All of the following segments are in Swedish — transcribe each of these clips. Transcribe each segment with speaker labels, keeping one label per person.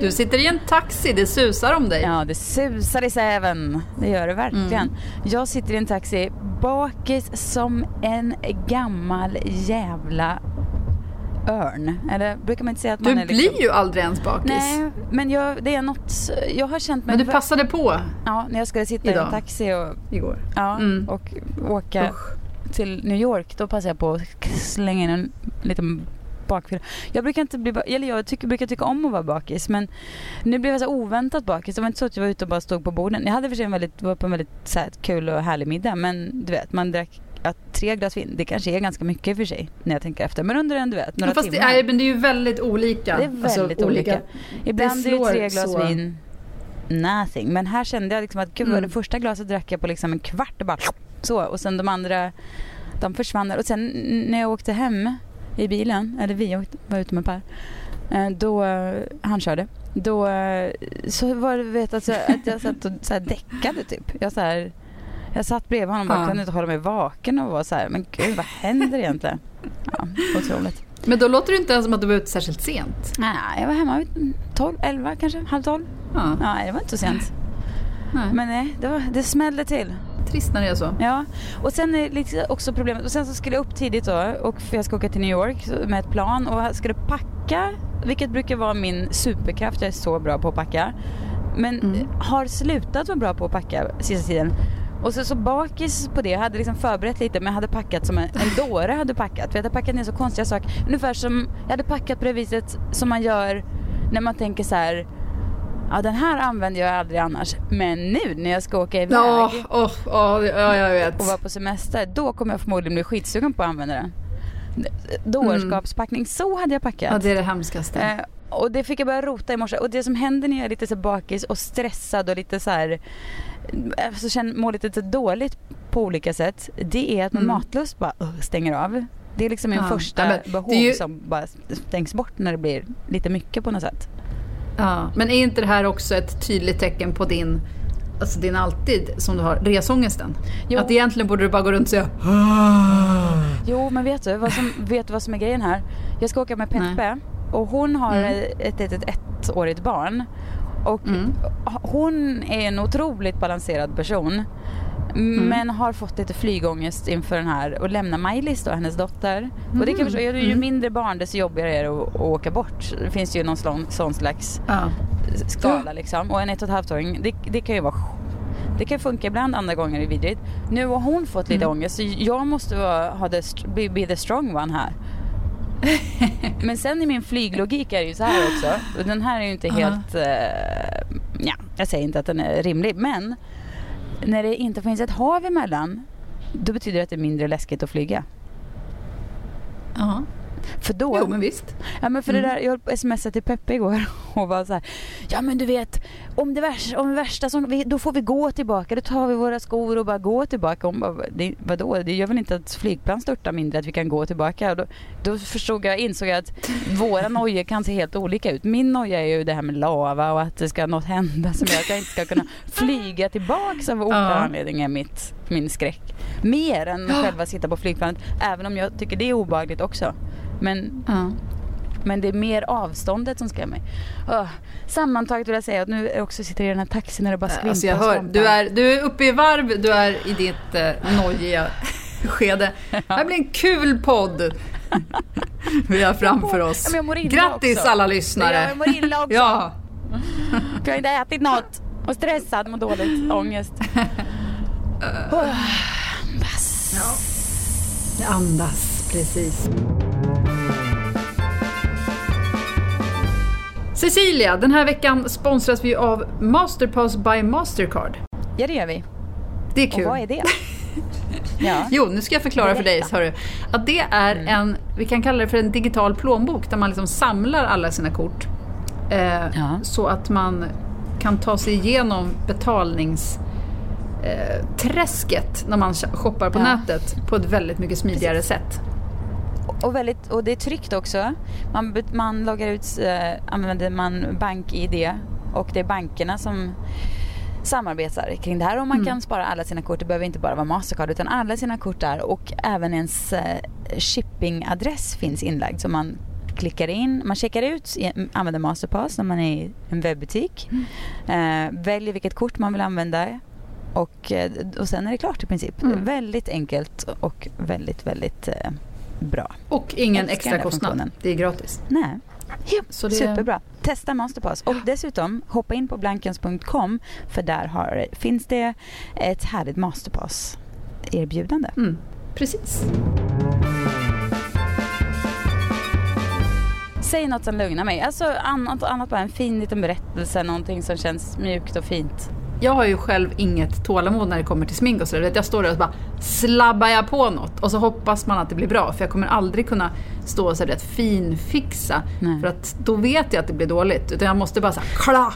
Speaker 1: Du sitter i en taxi, det susar om dig.
Speaker 2: Ja, det susar i säven. Det gör det verkligen.
Speaker 1: Mm.
Speaker 2: Jag sitter i en taxi bakis som en gammal jävla örn. Eller brukar man inte säga att man
Speaker 1: Du
Speaker 2: är liksom...
Speaker 1: blir ju aldrig ens bakis.
Speaker 2: Nej, men jag, det är något... Jag har känt mig...
Speaker 1: Men du passade på
Speaker 2: Ja, när jag skulle sitta i
Speaker 1: Idag.
Speaker 2: en taxi och,
Speaker 1: igår.
Speaker 2: ja,
Speaker 1: Mm.
Speaker 2: och åka till New York, då passade jag på att slänga in en liten bakfylla. Jag brukar inte bli, eller jag tycker, brukar tycka om att vara bakis men nu blev jag så oväntat bakis. Det var inte så att jag var ute och bara stod på borden. Jag hade för sig en väldigt, var på en väldigt så här, kul och härlig middag men du vet man drack att tre glas vin, det kanske är ganska mycket för sig när jag tänker efter. Men under en du vet, några
Speaker 1: fast det
Speaker 2: timmar.
Speaker 1: är, men det är ju väldigt olika.
Speaker 2: Det är väldigt
Speaker 1: Alltså,
Speaker 2: olika. Ibland
Speaker 1: det
Speaker 2: är det
Speaker 1: slår
Speaker 2: tre glas
Speaker 1: så-
Speaker 2: vin, nothing. Men här kände jag liksom att gud
Speaker 1: Mm.
Speaker 2: det första glaset drack jag på liksom en kvart och bara så. Och sen de andra, de försvann. Och sen när jag åkte hem i bilen, eller vi var ute med Per, eh, då, eh, han körde. Då eh, så var det vet, alltså, att jag satt och så här däckade typ. Jag, så här, jag satt bredvid honom och
Speaker 1: Ja.
Speaker 2: kunde inte hålla mig vaken och var så här, men gud vad händer egentligen? Ja, otroligt.
Speaker 1: Men då låter det inte ens som att du var ute särskilt sent.
Speaker 2: Nej, jag var hemma vid 12, 11 kanske, halv 12.
Speaker 1: Ja.
Speaker 2: Nej, det var inte så sent.
Speaker 1: Nej.
Speaker 2: Men nej, det, var, det smällde till.
Speaker 1: Trist när det är så.
Speaker 2: Ja, och sen är lite också problemet. Och sen så skulle jag upp tidigt då och för jag ska åka till New York med ett plan och skulle packa, vilket brukar vara min superkraft. Jag är så bra på att packa. Men
Speaker 1: Mm.
Speaker 2: har slutat vara bra på att packa sista tiden. Och så, så bakis på det. Jag hade liksom förberett lite men jag hade packat som en, en dåre hade packat. För jag hade packat ner så konstiga saker. Ungefär som, jag hade packat på det viset som man gör när man tänker så här. Ja den här använder jag aldrig annars. Men nu när jag ska åka iväg
Speaker 1: Ja, åh, åh, ja, jag vet.
Speaker 2: och vara på semester, då kommer jag förmodligen bli skitsugen på att använda den. Dårskapspackning, så hade jag packat.
Speaker 1: Ja, det är det hemskaste.
Speaker 2: Eh, och det fick jag börja rota i morse. Och det som händer när jag är lite så bakis och stressad och lite så här, eh, så känner, mår lite så dåligt på olika sätt. Det är att min
Speaker 1: Mm.
Speaker 2: matlust bara uh, stänger av. Det är liksom min
Speaker 1: Ja.
Speaker 2: första
Speaker 1: Ja,
Speaker 2: behov
Speaker 1: ju-
Speaker 2: som bara stängs bort när det blir lite mycket på något sätt.
Speaker 1: Ja. Men är inte det här också ett tydligt tecken på din, alltså din alltid, som du har, resångesten?
Speaker 2: Jo.
Speaker 1: Att egentligen borde du bara gå runt och säga
Speaker 2: Jo men vet du vad som, vet du vad som är grejen här? Jag ska åka med Peppe och hon har
Speaker 1: Mm.
Speaker 2: ett, ett ettårigt barn. Och
Speaker 1: Mm.
Speaker 2: hon är en otroligt balanserad person.
Speaker 1: Mm.
Speaker 2: Men har fått lite flygångest inför den här och lämna Maj-Lis då, hennes dotter. Och det kan jag förstå, ju
Speaker 1: Mm.
Speaker 2: mindre barn desto jobbigare är det att, att åka bort. Det finns ju någon sån, sån slags
Speaker 1: ja.
Speaker 2: skala liksom. Och en ett och ett halvt åring, det, det kan ju vara det kan funka ibland, andra gånger är vidrigt. Nu har hon fått lite
Speaker 1: Mm.
Speaker 2: ångest så jag måste vara, ha the, be, be the strong one här. Men sen i min flyglogik är det ju så här också. Och den här är ju inte
Speaker 1: Ja.
Speaker 2: helt... Uh, ja, jag säger inte att den är rimlig. Men när det inte finns ett hav emellan då betyder det att det är mindre läskigt att flyga.
Speaker 1: Ja.
Speaker 2: För då...
Speaker 1: Jo men visst.
Speaker 2: Ja men för det där, jag smsade till Peppe igår och var så här, ja men du vet om det värsta, om det värsta som, vi, då får vi gå tillbaka, då tar vi våra skor och bara går tillbaka. Hon bara, det, vadå, det gör väl inte att flygplan störtar mindre att vi kan gå tillbaka? Och då, då förstod jag, insåg jag att våra nojor kan se helt olika ut. Min noja är ju det här med lava och att det ska något hända som gör att jag inte ska kunna flyga tillbaks av oklar anledning är mitt, min skräck. Mer än själva sitta på flygplanet, även om jag tycker det är obehagligt också. Men
Speaker 1: Ja.
Speaker 2: Men det är mer avståndet som skrämmer mig. Öh. Sammantaget vill jag säga att nu jag också sitter i den här taxin när det bara skvimpar
Speaker 1: Alltså jag
Speaker 2: och
Speaker 1: hör,
Speaker 2: skvampar.
Speaker 1: du är, du är uppe i varv, du är i ditt eh, nojiga skede. Det här blir en kul podd vi har framför oss.
Speaker 2: Ja,
Speaker 1: Grattis
Speaker 2: också.
Speaker 1: alla lyssnare!
Speaker 2: Ja, jag mår illa också.
Speaker 1: Ja.
Speaker 2: Jag har inte ätit något. Och stressad, mår dåligt, ångest. Öh. Pass.
Speaker 1: Andas, precis. Cecilia, den här veckan sponsras vi av Masterpass by Mastercard.
Speaker 2: Ja, det gör vi.
Speaker 1: Det är kul.
Speaker 2: Och vad är det? ja.
Speaker 1: Jo, nu ska jag förklara för dig, hörru. Att det är
Speaker 2: Mm.
Speaker 1: en, vi kan kalla det för en digital plånbok där man liksom samlar alla sina kort. Eh,
Speaker 2: Ja.
Speaker 1: Så att man kan ta sig igenom betalnings eh, träsket när man shoppar på
Speaker 2: Ja.
Speaker 1: nätet på ett väldigt mycket smidigare sätt.
Speaker 2: Och, väldigt, och det är tryggt också. Man, man loggar ut, eh, använder man bank-id och det är bankerna som samarbetar kring det här och man
Speaker 1: Mm.
Speaker 2: kan spara alla sina kort. Det behöver inte bara vara Mastercard utan alla sina kort där och även ens eh, shippingadress finns inlagd så man klickar in, man checkar ut, använder Masterpass när man är i en webbutik. Eh, väljer vilket kort man vill använda och, eh, och sen är det klart i princip.
Speaker 1: Mm.
Speaker 2: Väldigt enkelt och väldigt, väldigt eh, bra.
Speaker 1: Och ingen extra kostnad.
Speaker 2: funktionen.
Speaker 1: Det är gratis.
Speaker 2: Nej. Ja,
Speaker 1: Så det-
Speaker 2: Superbra. Testa Masterpass. Och dessutom hoppa in på blankens.com för där har, finns det ett härligt Masterpass-erbjudande.
Speaker 1: Mm, precis.
Speaker 2: Säg något som lugnar mig. Alltså annat, annat bara en fin liten berättelse, någonting som känns mjukt och fint.
Speaker 1: Jag har ju själv inget tålamod när det kommer till smink och sådär. Jag står där och så bara slabbar jag på något och så hoppas man att det blir bra. För jag kommer aldrig kunna stå och så rätt finfixa.
Speaker 2: Nej.
Speaker 1: För att då vet jag att det blir dåligt. Utan jag måste bara såhär kla!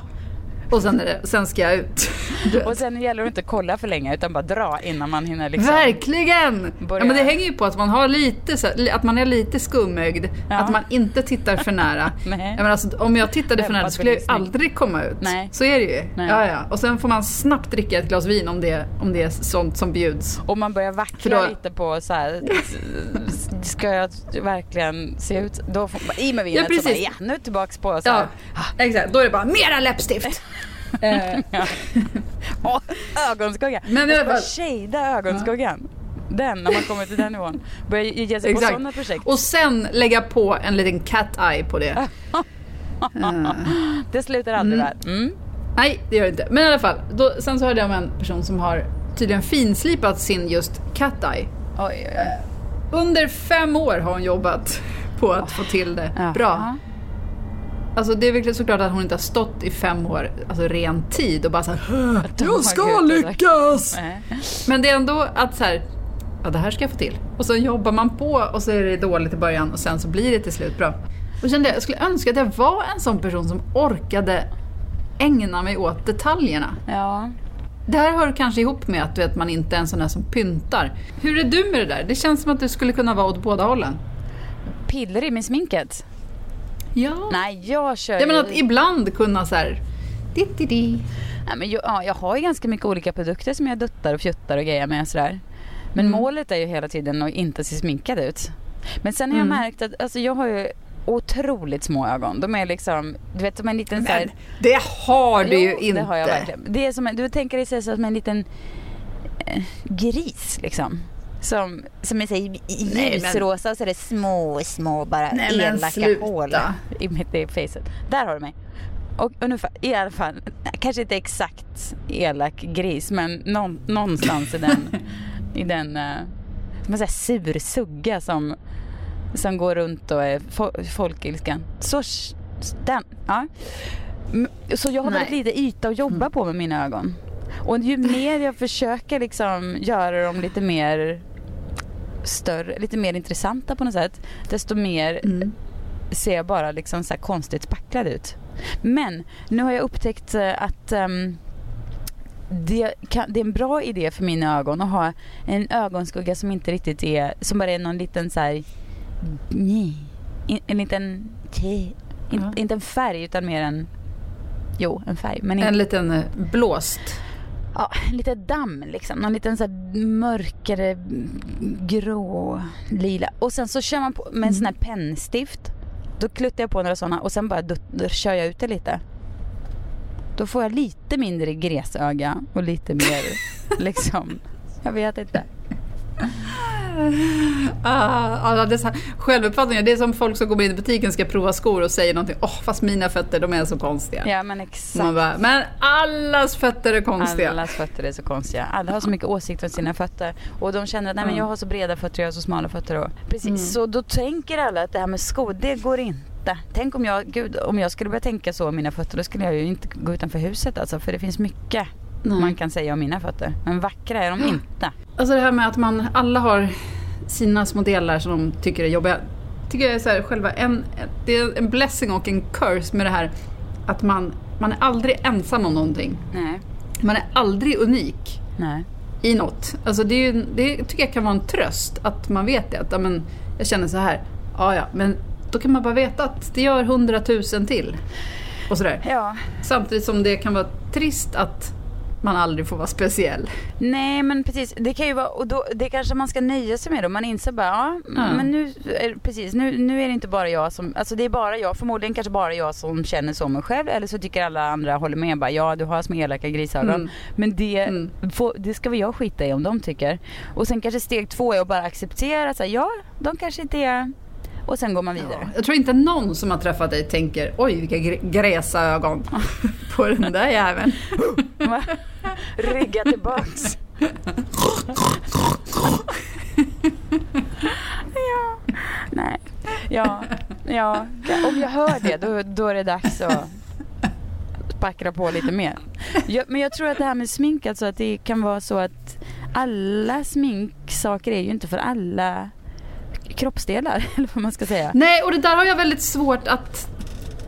Speaker 1: Och sen, är det, sen ska jag ut.
Speaker 2: Och sen gäller det inte att kolla för länge utan bara dra innan man hinner liksom...
Speaker 1: Verkligen!
Speaker 2: Börja-
Speaker 1: Ja, men det hänger ju på att man, har lite, så, att man är lite skumögd.
Speaker 2: Ja.
Speaker 1: Att man inte tittar för nära.
Speaker 2: Nej.
Speaker 1: Jag alltså, om jag tittade för nära skulle jag ju aldrig komma ut.
Speaker 2: Nej.
Speaker 1: Så är det ju.
Speaker 2: Nej.
Speaker 1: Ja, ja. Och sen får man snabbt dricka ett glas vin om det, om det är sånt som bjuds.
Speaker 2: Och man börjar vackla
Speaker 1: då-
Speaker 2: lite på så här, ska jag verkligen se ut? Då får man, i med vinet
Speaker 1: Ja,
Speaker 2: så bara,
Speaker 1: precis.
Speaker 2: ja nu tillbaks på så
Speaker 1: Ja,
Speaker 2: här.
Speaker 1: exakt. Då är det bara mera läppstift. Eh,
Speaker 2: Åh, ögonskugga.
Speaker 1: Men
Speaker 2: jag ska shada ögonskuggan. Den, när man kommer till den nivån. Börja ge sig på sådana projekt.
Speaker 1: och sen lägga på en liten cat eye på det. Eh,
Speaker 2: Det slutar aldrig där. Mm.
Speaker 1: nej, det gör det inte. Men i alla fall. Då, sen så hörde jag om en person som har tydligen finslipat sin just cat eye.
Speaker 2: Oj, oj, oj.
Speaker 1: Under fem år har hon jobbat på att få till det
Speaker 2: Ja.
Speaker 1: bra. Alltså det är verkligen såklart att hon inte har stått i fem år, alltså ren tid och bara såhär Jag ska lyckas! Men det är ändå att så här, ja det här ska jag få till. Och så jobbar man på och så är det dåligt i början och sen så blir det till slut bra. Och kände jag, jag skulle önska att jag var en sån person som orkade ägna mig åt detaljerna.
Speaker 2: Ja.
Speaker 1: Det här hör kanske ihop med att du vet, man inte är en sån där som pyntar. Hur är du med det där? Det känns som att du skulle kunna vara åt båda hållen.
Speaker 2: Piller i med sminket?
Speaker 1: Ja.
Speaker 2: Nej, jag kör
Speaker 1: Jag menar
Speaker 2: ju-
Speaker 1: att ibland kunna så här. Di, di, di.
Speaker 2: Nej, men jag, ja, jag har ju ganska mycket olika produkter som jag duttar och fjuttar och grejer med sådär. Men
Speaker 1: Mm.
Speaker 2: målet är ju hela tiden att inte se sminkad ut. Men sen har jag
Speaker 1: Mm.
Speaker 2: märkt att alltså, jag har ju otroligt små ögon. De är liksom, du vet som en liten så här,
Speaker 1: Men det har du ju
Speaker 2: Jo,
Speaker 1: inte.
Speaker 2: det har jag verkligen. Det är som, du tänker dig så som en liten eh, gris liksom. Som, som är så ljusrosa och så är det små, små bara
Speaker 1: Nej,
Speaker 2: elaka hål i mitt i facet. Där har du mig. Och ungefär, i alla fall, kanske inte exakt elak gris men någon, någonstans i den, i den, uh, man säger sur sugga som, som går runt och är fo- folkilskan. Så, den, ja. Mm, Så jag har
Speaker 1: Nej.
Speaker 2: väldigt lite yta att jobba på med mina ögon. Och ju mer jag försöker liksom göra dem lite mer större, lite mer intressanta på något sätt, desto mer
Speaker 1: Mm.
Speaker 2: ser jag bara liksom så här konstigt spacklad ut. Men nu har jag upptäckt eh, att ehm, det, kan, det är en bra idé för mina ögon att ha en ögonskugga som inte riktigt är, som bara är någon liten så här, nej, en liten, te, in,
Speaker 1: Ja.
Speaker 2: inte en färg utan mer en, jo en färg, men in,
Speaker 1: En liten eh, blåst.
Speaker 2: Ja, lite damm liksom. Någon liten så mörkare mm, grå, lila. Och sen så kör man på med en sån här pennstift. Då kluttar jag på några sådana och sen bara då, då kör jag ut det lite. Då får jag lite mindre gräsöga och lite mer liksom, jag vet inte.
Speaker 1: Ah, alla dessa självuppfattningar. Det är som folk som går in i butiken ska prova skor och säger någonting. Åh, fast mina fötter de är så konstiga.
Speaker 2: Ja men exakt.
Speaker 1: Man bara, men allas fötter är konstiga.
Speaker 2: Allas fötter är så konstiga. Alla har så mycket åsikter om sina fötter. Och de känner att nej, men jag har så breda fötter och jag har så smala fötter. Och, precis.
Speaker 1: Mm.
Speaker 2: Så då tänker alla att det här med skor, det går inte. Tänk om jag, gud, om jag skulle börja tänka så om mina fötter, då skulle jag ju inte gå utanför huset alltså. För det finns mycket
Speaker 1: Nej.
Speaker 2: man kan säga om mina fötter. Men vackra är de inte.
Speaker 1: Alltså det här med att man alla har sina små delar som de tycker är jobbiga. Tycker jag är så här, själva en, det är en blessing och en curse med det här att man, man är aldrig ensam om någonting.
Speaker 2: Nej.
Speaker 1: Man är aldrig unik
Speaker 2: Nej.
Speaker 1: i något. Alltså det, är det tycker jag kan vara en tröst att man vet det. Att ja, men, jag känner så här, ja ja, men då kan man bara veta att det gör hundratusen till. Och sådär.
Speaker 2: Ja.
Speaker 1: Samtidigt som det kan vara trist att man aldrig får vara speciell.
Speaker 2: Nej men precis, det kan ju vara, och då, det kanske man ska nöja sig med då. Man inser bara, ja,
Speaker 1: Ja.
Speaker 2: men nu, är, precis, nu, nu är det inte bara jag som, alltså det är bara jag, förmodligen kanske bara jag som känner så om mig själv. Eller så tycker alla andra håller med bara, ja du har små elaka grisögon.
Speaker 1: Mm.
Speaker 2: Men det,
Speaker 1: Mm.
Speaker 2: får, det ska väl jag skita i om de tycker. Och sen kanske steg två är att bara acceptera, så här, ja de kanske inte är, och sen går man vidare.
Speaker 1: Jag tror inte någon som har träffat dig tänker oj vilka gr- gräsa ögon på den där jäveln.
Speaker 2: Rygga tillbaks. ja, nej. Ja, ja. Om jag hör det då, då är det dags att spackra på lite mer. Jag, men jag tror att det här med smink, alltså att det kan vara så att alla sminksaker är ju inte för alla kroppsdelar, eller vad man ska säga.
Speaker 1: Nej, och det där har jag väldigt svårt att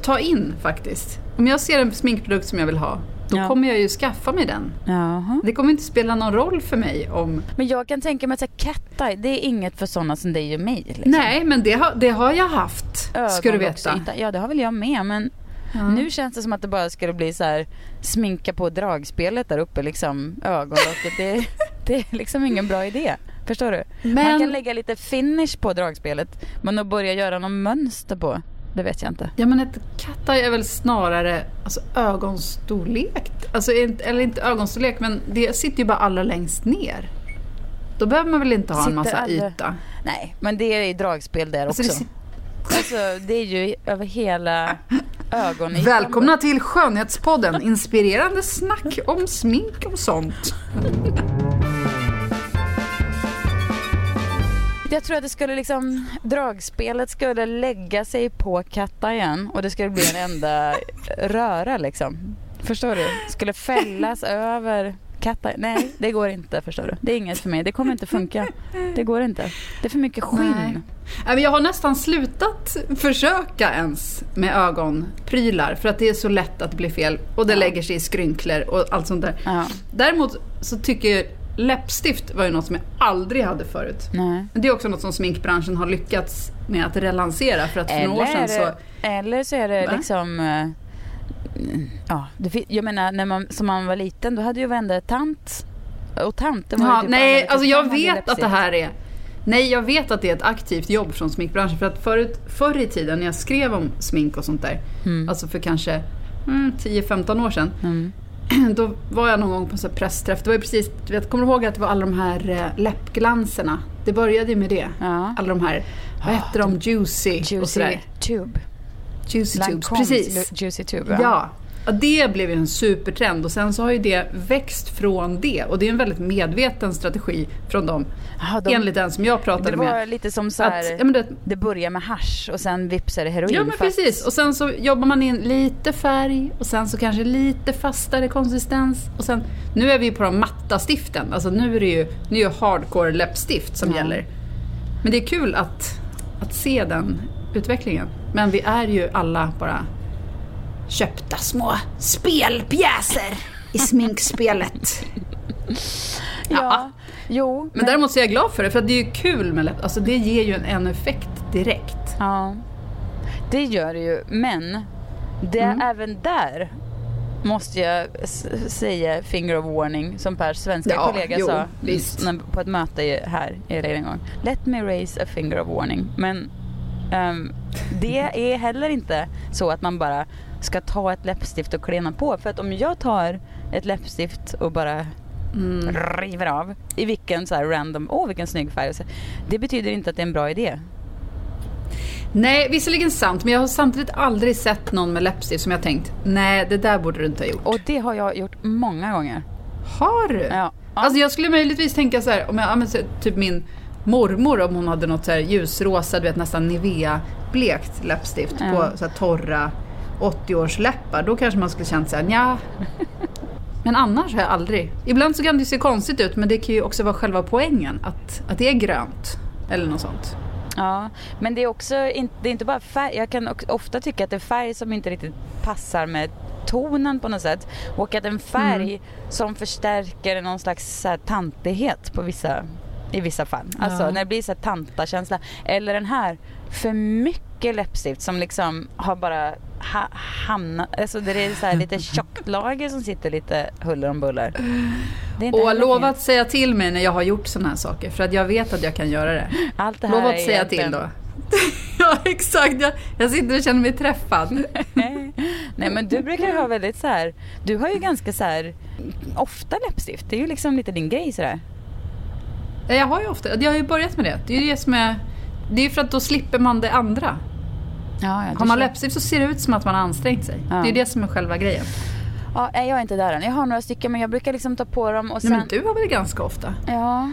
Speaker 1: ta in faktiskt. Om jag ser en sminkprodukt som jag vill ha, då
Speaker 2: Ja.
Speaker 1: kommer jag ju skaffa mig den.
Speaker 2: Jaha.
Speaker 1: Det kommer inte spela någon roll för mig om...
Speaker 2: Men jag kan tänka mig att så här, cat eye, det är inget för sådana som dig och mig. Liksom.
Speaker 1: Nej, men det har, det har jag haft, ska du veta.
Speaker 2: Ögonlocksyta. Ja, det har väl jag med. Men
Speaker 1: Ja.
Speaker 2: nu känns det som att det bara skulle bli så här sminka på dragspelet där uppe, liksom ögonlocket. Det, det är liksom ingen bra idé. Förstår du? Man
Speaker 1: Men-
Speaker 2: kan lägga lite finish på dragspelet, men att börja göra någon mönster på, det vet jag inte.
Speaker 1: Ja men ett eye är väl snarare alltså, ögonstorlek. Alltså, eller inte ögonstorlek men det sitter ju bara allra längst ner. Då behöver man väl inte ha en
Speaker 2: Sitter
Speaker 1: massa
Speaker 2: alla-
Speaker 1: yta.
Speaker 2: Nej, men det är ju dragspel där
Speaker 1: Alltså,
Speaker 2: också.
Speaker 1: det
Speaker 2: Alltså, det är ju över hela ögonen.
Speaker 1: Välkomna till Skönhetspodden, inspirerande snack om smink och sånt.
Speaker 2: Jag tror att det skulle liksom, dragspelet skulle lägga sig på katta igen och det skulle bli en enda röra liksom. Förstår du? Skulle fällas över katta. Nej, det går inte förstår du. Det är inget för mig. Det kommer inte funka. Det går inte. Det är för mycket skinn.
Speaker 1: Nej. Jag har nästan slutat försöka ens med ögonprylar för att det är så lätt att det blir fel och det lägger sig i skrynklor och allt sånt där.
Speaker 2: Ja,
Speaker 1: Däremot så tycker läppstift var ju något som jag aldrig hade förut.
Speaker 2: nej.
Speaker 1: Men Det är också något som sminkbranschen har lyckats med att relansera för att för några år sedan så...
Speaker 2: eller så är det
Speaker 1: Va?
Speaker 2: liksom eh, Ja, det, jag menar när man, som man var liten då hade ju varenda tant och tanten var
Speaker 1: Ja,
Speaker 2: typ
Speaker 1: nej, alltså jag
Speaker 2: hade
Speaker 1: vet att det här är... Nej, jag vet att det är ett aktivt jobb från sminkbranschen. För att förut, förr i tiden när jag skrev om smink och sånt där,
Speaker 2: Mm.
Speaker 1: alltså för kanske mm, 10-15 år sedan,
Speaker 2: Mm.
Speaker 1: då var jag någon gång på en sån pressträff. Det var ju precis, du vet, kommer du ihåg att det var alla de här eh, läppglanserna? Det började ju med det.
Speaker 2: Ja.
Speaker 1: Alla de här, vad hette de, Juicy, och
Speaker 2: Juicy
Speaker 1: sådär.
Speaker 2: Tube.
Speaker 1: Juicy Tubes,
Speaker 2: Lancomes
Speaker 1: precis.
Speaker 2: Juicy Tube.
Speaker 1: Ja. ja, det blev ju en supertrend och sen så har ju det växt från det och det är en väldigt medveten strategi från dem.
Speaker 2: Jaha, de-
Speaker 1: enligt den som jag pratade
Speaker 2: Det var
Speaker 1: med.
Speaker 2: lite som så här,
Speaker 1: Att, ja, det,
Speaker 2: det börjar med hasch och sen vips är det heroin.
Speaker 1: ja men
Speaker 2: fast-
Speaker 1: precis, och sen så jobbar man in lite färg och sen så kanske lite fastare konsistens och sen, nu är vi på de matta stiften, alltså nu är det ju, nu är hardcore läppstift som
Speaker 2: Ja.
Speaker 1: gäller. Men det är kul att, att se den utvecklingen. Men vi är ju alla bara köpta små spelpjäser i sminkspelet.
Speaker 2: Ja, jo.
Speaker 1: Men däremot så är jag glad för det, för att det är ju kul med läpp, alltså det ger ju en, en effekt direkt.
Speaker 2: Ja, det gör det ju. Men det
Speaker 1: Mm.
Speaker 2: även där måste jag säga finger of warning som Pers svenska
Speaker 1: Ja,
Speaker 2: kollega
Speaker 1: jo,
Speaker 2: sa
Speaker 1: visst.
Speaker 2: när- på ett möte här i en gång. Let me raise a finger of warning. Men ehm, det är heller inte så att man bara ska ta ett läppstift och klena på. För att om jag tar ett läppstift och bara
Speaker 1: Mm.
Speaker 2: river av i vilken så här random, åh vilken snygg färg. Det betyder inte att det är en bra idé.
Speaker 1: Nej, visserligen sant, men jag har samtidigt aldrig sett någon med läppstift som jag tänkt, nej det där borde du inte ha gjort.
Speaker 2: Och det har jag gjort många gånger.
Speaker 1: Har du?
Speaker 2: Ja.
Speaker 1: Alltså jag skulle möjligtvis tänka så här, om jag använder typ min mormor om hon hade något så här ljusrosa, du vet nästan Nivea blekt läppstift
Speaker 2: Ja.
Speaker 1: på så här torra 80-års läppar. Då kanske man skulle känt såhär, nja. Men annars har jag aldrig. Ibland så kan det se konstigt ut men det kan ju också vara själva poängen. Att, att det är grönt. Eller något sånt.
Speaker 2: Ja, men det är också inte, det är inte bara färg. Jag kan ofta tycka att det är färg som inte riktigt passar med tonen på något sätt. Och att en färg
Speaker 1: Mm.
Speaker 2: som förstärker någon slags så här, tantighet på vissa, i vissa fall. Alltså
Speaker 1: Ja.
Speaker 2: när det blir så här tantakänsla. Eller den här, för mycket läppstift som liksom har bara ha, hamnat, alltså det är så här lite tjockt lager som sitter lite huller om buller.
Speaker 1: Och lova att säga till mig när jag har gjort såna här saker. För att jag vet att jag kan göra det.
Speaker 2: Allt det här
Speaker 1: Lova att säga till
Speaker 2: egentligen-
Speaker 1: då. ja exakt, jag, jag sitter och känner mig träffad.
Speaker 2: Nej men du brukar ha väldigt så här. Du har ju ganska så här ofta läppstift. Det är ju liksom lite din grej sådär.
Speaker 1: Ja, Jag har ju ofta, jag har ju börjat med det. Det är ju det som är... Det är för att då slipper man det andra.
Speaker 2: Ja, ja,
Speaker 1: Har man läppstift så ser det ut som att man har ansträngt sig.
Speaker 2: Ja.
Speaker 1: Det är det som är själva grejen.
Speaker 2: Ja, jag är inte där än. Jag har några stycken men jag brukar liksom ta på dem och sen...
Speaker 1: Nej, men du har väl ganska ofta?
Speaker 2: Ja.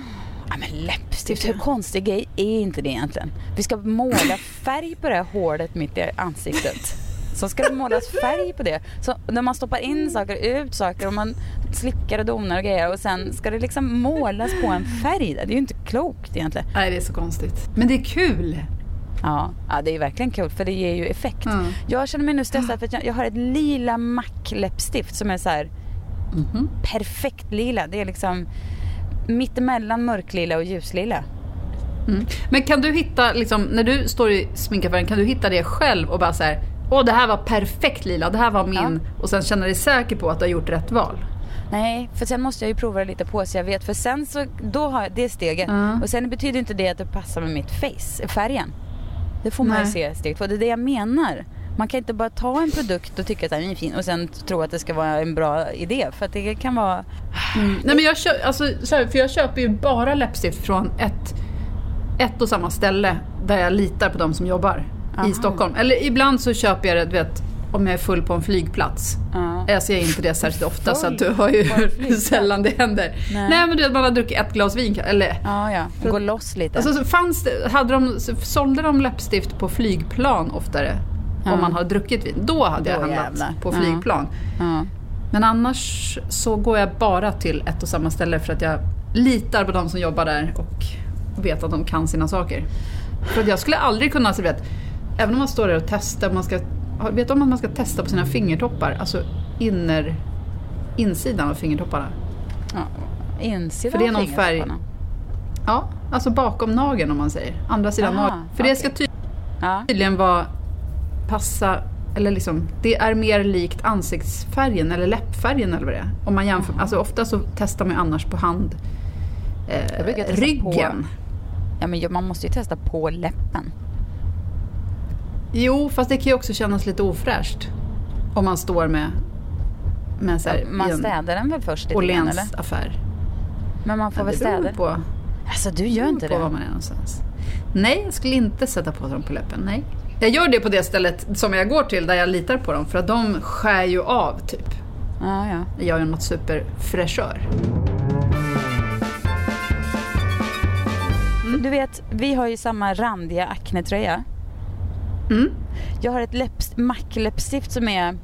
Speaker 2: Ja men läppstift, hur konstig grej är inte det egentligen? Vi ska måla färg på det här hålet mitt i ansiktet. Så ska det målas färg på det. Så när man stoppar in saker, ut saker och man slickar och donar och grejer och sen ska det liksom målas på en färg där. Det är ju inte klokt egentligen.
Speaker 1: Nej, det är så konstigt. Men det är kul.
Speaker 2: Ja, ja det är verkligen kul för det ger ju effekt.
Speaker 1: Mm.
Speaker 2: Jag känner mig nu stressad för att jag, jag har ett lila mackläppstift som är så här
Speaker 1: Mhm.
Speaker 2: perfekt lila. Det är liksom mittemellan mörklila och ljuslila.
Speaker 1: Mm. Men kan du hitta, liksom, när du står i sminkaffären, kan du hitta det själv och bara så här, åh det här var perfekt lila, det här var min, och sen känna dig säker på att du har gjort rätt val?
Speaker 2: Nej, för sen måste jag ju prova det lite på så jag vet. För sen så, då har jag det steget.
Speaker 1: Ja.
Speaker 2: Och sen betyder inte det att det passar med mitt face, färgen. Det får man ju
Speaker 1: Nej.
Speaker 2: se steg två. Det är det jag menar. Man kan inte bara ta en produkt och tycka att den är fin och sen tro att det ska vara en bra idé. För att det kan vara...
Speaker 1: Nej men jag, köp, alltså, så här, för jag köper ju bara läppstift från ett, ett och samma ställe där jag litar på de som jobbar
Speaker 2: Aha.
Speaker 1: i Stockholm. Eller ibland så köper jag det, du vet, om jag är full på en flygplats.
Speaker 2: Ja.
Speaker 1: Jag ser inte det särskilt ofta så att
Speaker 2: Full
Speaker 1: du har ju sällan det händer.
Speaker 2: Nej.
Speaker 1: Nej, men du vet man har druckit ett glas vin eller
Speaker 2: Ja, ja. Gå loss lite.
Speaker 1: Alltså, så fanns det, hade de, så sålde de läppstift på flygplan oftare?
Speaker 2: Ja.
Speaker 1: Om man har druckit vin. Då hade jag
Speaker 2: Då
Speaker 1: handlat
Speaker 2: jävlar.
Speaker 1: på flygplan.
Speaker 2: ja.
Speaker 1: Men annars så går jag bara till ett och samma ställe för att jag litar på de som jobbar där och vet att de kan sina saker. För att jag skulle aldrig kunna, så vet, även om man står där och testar, man ska, vet du om att man ska testa på sina fingertoppar? Alltså inner, insidan av fingertopparna.
Speaker 2: ja. Insidan
Speaker 1: För det är någon färg-. Ja, alltså bakom nageln om man säger. Andra sidan
Speaker 2: Aha,
Speaker 1: nageln. För det ska ty-
Speaker 2: Ja.
Speaker 1: tydligen vara passa, eller liksom, det är mer likt ansiktsfärgen eller läppfärgen eller vad det är. Om man jämför, alltså ofta så testar man ju annars på hand eh, ryggen.
Speaker 2: ja, men man måste ju testa på läppen.
Speaker 1: Jo, fast det kan ju också kännas lite ofräscht. Om man står med, med så här,
Speaker 2: Man
Speaker 1: i en
Speaker 2: städar den väl först lite grann eller?
Speaker 1: Affär.
Speaker 2: Men man får
Speaker 1: Men
Speaker 2: väl
Speaker 1: det
Speaker 2: städa?
Speaker 1: på,
Speaker 2: Alltså du gör inte
Speaker 1: på var
Speaker 2: det?
Speaker 1: man är någonstans. Nej, jag skulle inte sätta på dem på läppen. Nej. Jag gör det på det stället som jag går till där jag litar på dem. För att de skär ju av typ.
Speaker 2: Ja, ja.
Speaker 1: Jag gör något superfräschör.
Speaker 2: Du vet, vi har ju samma randiga Acne-tröja.
Speaker 1: Mm.
Speaker 2: Jag har ett läpps- mackläppstift som är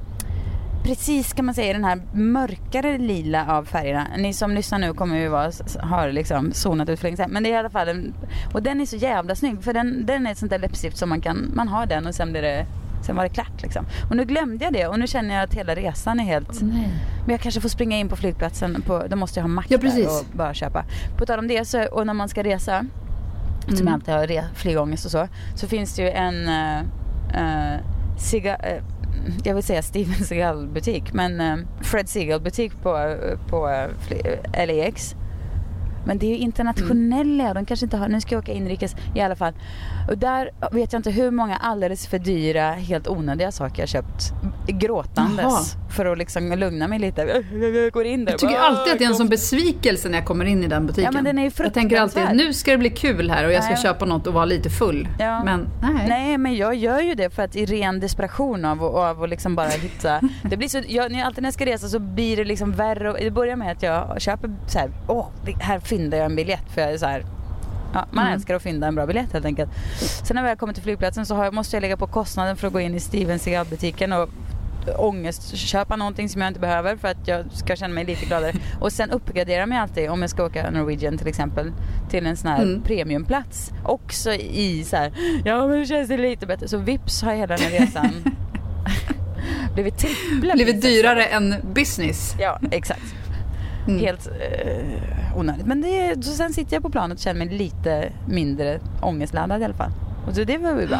Speaker 2: precis kan man säga den här mörkare lila av färgerna. Ni som lyssnar nu kommer ju vara, har liksom zonat ut för länge sedan. Men det är i alla fall en, och den är så jävla snygg för den, den är ett sånt där läppstift som man kan, man har den och sen blir det Sen var det klart liksom. Och nu glömde jag det och nu känner jag att hela resan är helt...
Speaker 1: Nej.
Speaker 2: Men jag kanske får springa in på flygplatsen, på, då måste jag ha mack
Speaker 1: Ja, precis.
Speaker 2: och bara köpa. På tal om det, så, och när man ska resa, som jag
Speaker 1: Mm.
Speaker 2: alltid har flygångest och så, så finns det ju en uh, uh, ciga, eh, jag vill säga Steven Seagal butik, men eh, Fred Seagal butik på, på LAX. Men det är ju internationella, mm. de kanske inte har, nu ska jag åka inrikes i alla fall. Och där vet jag inte hur många alldeles för dyra, helt onödiga saker jag köpt gråtandes. Jaha. För att liksom lugna mig lite. Jag går in där
Speaker 1: Jag tycker bara, alltid att det är en sån besvikelse när jag kommer in i den butiken.
Speaker 2: Ja, men den är
Speaker 1: jag tänker alltid, nu ska det bli kul här och jag ska ja, köpa något och vara lite full.
Speaker 2: Ja. Men nej. Nej, men jag gör ju det för att i ren desperation av, av att liksom bara hitta. Det blir så, jag, alltid när jag ska resa så blir det liksom värre. Och, det börjar med att jag köper så här, åh, här fyndar jag en biljett för jag är så här, Ja, man mm. älskar att fynda en bra biljett helt enkelt. Sen när jag väl kommer till flygplatsen så jag, måste jag lägga på kostnaden för att gå in i Steven Seagal-butiken och ångestköpa någonting som jag inte behöver för att jag ska känna mig lite gladare. Och sen uppgradera mig alltid om jag ska åka Norwegian till exempel till en sån här mm. premiumplats. Också i så här, ja men det känns det lite bättre. Så vips har hela den här resan blivit trippla
Speaker 1: Blivit dyrare än business.
Speaker 2: Ja, exakt. Mm. Helt eh, onödigt. Men det, så sen sitter jag på planet och känner mig lite mindre ångestladdad i alla fall. Och så det var ju bra.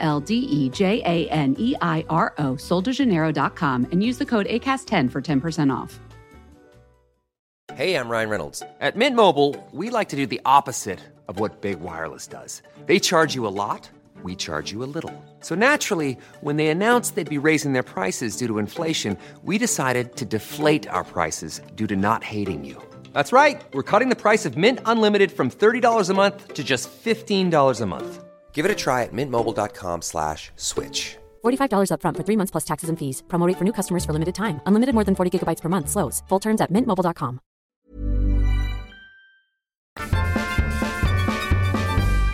Speaker 3: L D E J A N E I R O, soldejaneiro.com, and use the code ACAST10 for 10% off.
Speaker 4: Hey, I'm Ryan Reynolds. At Mint Mobile, we like to do the opposite of what Big Wireless does. They charge you a lot, we charge you a little. So naturally, when they announced they'd be raising their prices due to inflation, we decided to deflate our prices due to not hating you. That's right. We're cutting the price of Mint Unlimited from $30 a month to just $15 a month. Give it a try at mintmobile.com slash switch.
Speaker 5: $45 upfront for three months plus taxes and fees. Promo for new customers for limited time. Unlimited more than 40 gigabytes per month. Slows. Full terms at mintmobile.com.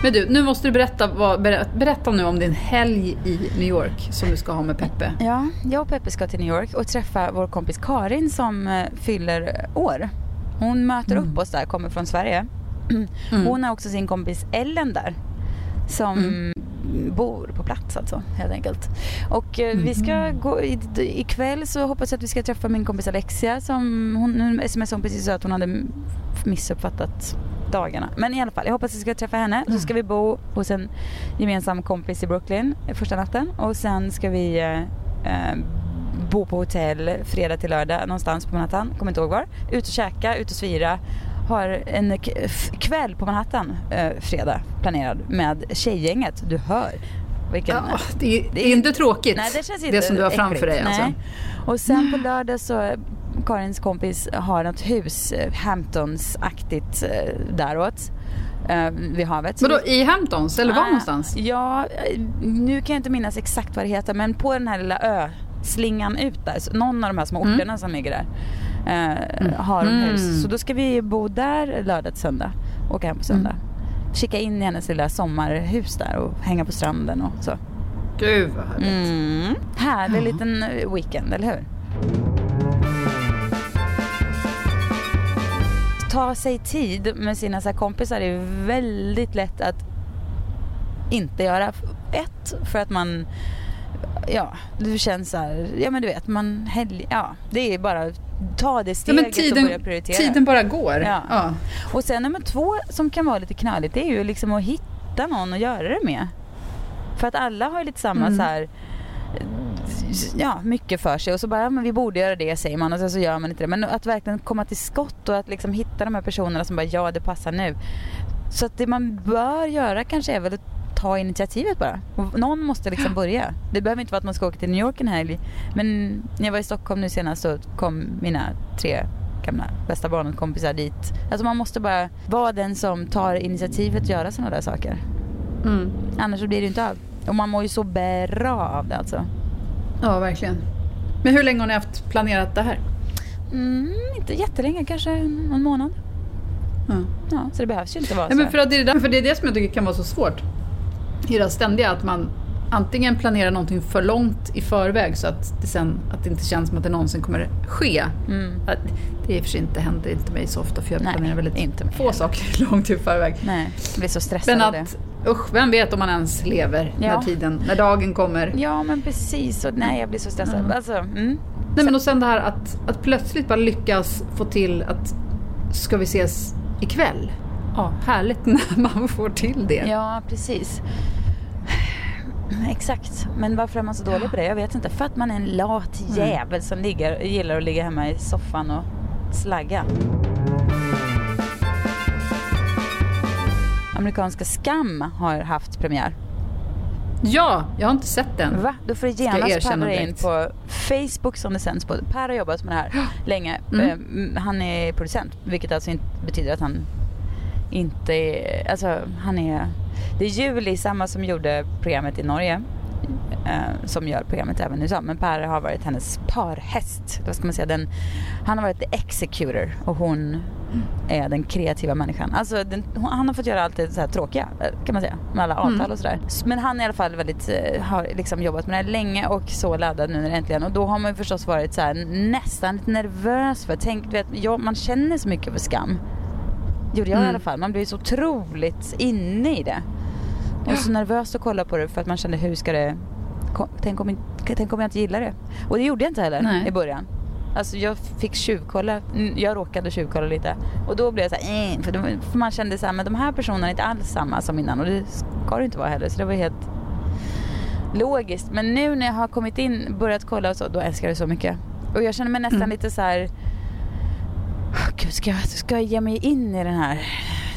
Speaker 1: Men du, nu måste du berätta, vad, berätta nu om din helg i New York som du ska ha med Peppe.
Speaker 2: Ja, jag och Peppe ska till New York och träffa vår kompis Karin som eh, fyller år. Hon möter mm. upp oss där, kommer från Sverige. Mm. Hon har också sin kompis Ellen där som mm. bor på plats alltså helt enkelt. Och eh, vi ska mm. gå, ikväll så hoppas jag att vi ska träffa min kompis Alexia som hon smsade hon precis att hon hade missuppfattat dagarna. Men i alla fall, jag hoppas att vi ska träffa henne. Så ska vi bo hos en gemensam kompis i Brooklyn första natten och sen ska vi eh, eh bo på hotell fredag till lördag någonstans på Manhattan, kommer inte ihåg var. Ut och käka, ut och svira har en kväll på Manhattan eh, fredag planerad med tjejgänget. Du hör.
Speaker 1: Vilken, ja, det, är, det är inte tråkigt.
Speaker 2: Nej, det, inte
Speaker 1: det som du har framför dig. Alltså.
Speaker 2: Och sen på lördag så Karins kompis har något hus, eh, Hamptons-aktigt eh, däråt. Uh, vid havet.
Speaker 1: Vadå, i Hamptons eller var uh, någonstans?
Speaker 2: Ja, nu kan jag inte minnas exakt vad det heter men på den här lilla ö-slingan ut där, någon av de här små mm. orterna mm. som ligger där eh, mm. har hon hus. Mm. Så då ska vi bo där lördag till söndag. Åka hem på söndag. Mm. Kika in i hennes lilla sommarhus där och hänga på stranden och så.
Speaker 1: Gud vad härligt.
Speaker 2: Mm. Härlig ja. liten weekend, eller hur? Ta sig tid med sina så kompisar är väldigt lätt att inte göra. Ett, för att man ja, det känns så här, ja men du vet, man helg, ja, det är bara ta det steget ja, tiden, och börja prioritera.
Speaker 1: Tiden bara går. Ja. ja.
Speaker 2: Och sen nummer två som kan vara lite knöligt, det är ju liksom att hitta någon att göra det med. För att alla har ju lite samma mm. så här ja, mycket för sig och så bara, ja, men vi borde göra det säger man och sen så gör man inte det. Men att verkligen komma till skott och att liksom hitta de här personerna som bara, ja det passar nu. Så att det man bör göra kanske är väl att ta initiativet bara. Och någon måste liksom börja. Det behöver inte vara att man ska åka till New York en helg. Men när jag var i Stockholm nu senast så kom mina tre gamla bästa barnkompisar dit. Alltså man måste bara vara den som tar initiativet att göra sådana där saker. Mm. Annars så blir det inte av. Och man mår ju så bra av det alltså.
Speaker 1: Ja, verkligen. Men hur länge har ni haft planerat det här?
Speaker 2: Mm, inte jättelänge, kanske en, månad. Mm. Ja, så det behövs ju inte vara
Speaker 1: ja,
Speaker 2: så.
Speaker 1: Men för, det är det, för det är det som jag tycker kan vara så svårt i det ständiga att man antingen planera någonting för långt i förväg så att det, sen, att det inte känns som att det någonsin kommer ske. Att Det och för sig inte händer inte mig så ofta för jag
Speaker 2: Mm. Nej,
Speaker 1: planerar väldigt
Speaker 2: inte
Speaker 1: få saker långt i förväg.
Speaker 2: Nej, jag blir så stressad
Speaker 1: Men
Speaker 2: av det.
Speaker 1: usch, vem vet om man ens lever
Speaker 2: Ja.
Speaker 1: när tiden, när dagen kommer.
Speaker 2: Ja men precis, och nej jag blir så stressad. Alltså, mm.
Speaker 1: Nej men och sen det här att, att plötsligt bara lyckas få till att ska vi ses ikväll? Ja, härligt när man får till det.
Speaker 2: Ja, precis. Exakt. Men varför är man så dålig på det? Jag vet inte. För att man är en lat jävel som ligger, gillar att ligga hemma i soffan och slagga. Amerikanska Skam har haft premiär.
Speaker 1: Ja, jag har inte sett den.
Speaker 2: Va? Då får du genast paddla in på Facebook som det sänds på. Per har jobbat med det här länge.
Speaker 1: Mm.
Speaker 2: Eh, Han är producent, vilket alltså inte betyder att han inte är... Alltså, han är... Det är Julie, samma som gjorde programmet i Norge, eh, som gör programmet även i USA. Men Per har varit hennes parhäst. Vad ska man säga? Den, han har varit the executor och hon är den kreativa människan. Alltså den, han har fått göra allt det så här tråkiga eh, kan man säga. Med alla avtal och sådär. Men han är i alla fall väldigt, eh, har liksom jobbat med det här länge och så laddad nu när äntligen. Och då har man ju förstås varit så här, nästan lite nervös för, tänk vet, ja, man känner så mycket för skam. Gjorde jag i alla fall. Man blir så otroligt inne i det. Och så nervös att kolla på det för att man kände hur ska det, tänk om, tänk om jag inte gillar det. Och det gjorde jag inte heller
Speaker 1: Nej.
Speaker 2: i början. Alltså jag fick tjuvkolla, mm, jag råkade tjuvkolla lite. Och då blev jag så här, eh, för, det- för man kände så här, men de här personerna är inte alls samma som innan och det ska det inte vara heller. Så det var helt logiskt. Men nu när jag har kommit in, börjat kolla och så, då älskar jag det så mycket. Och jag känner mig nästan lite så här, "Åh, Gud, ska jag, ska jag ge mig in i den här,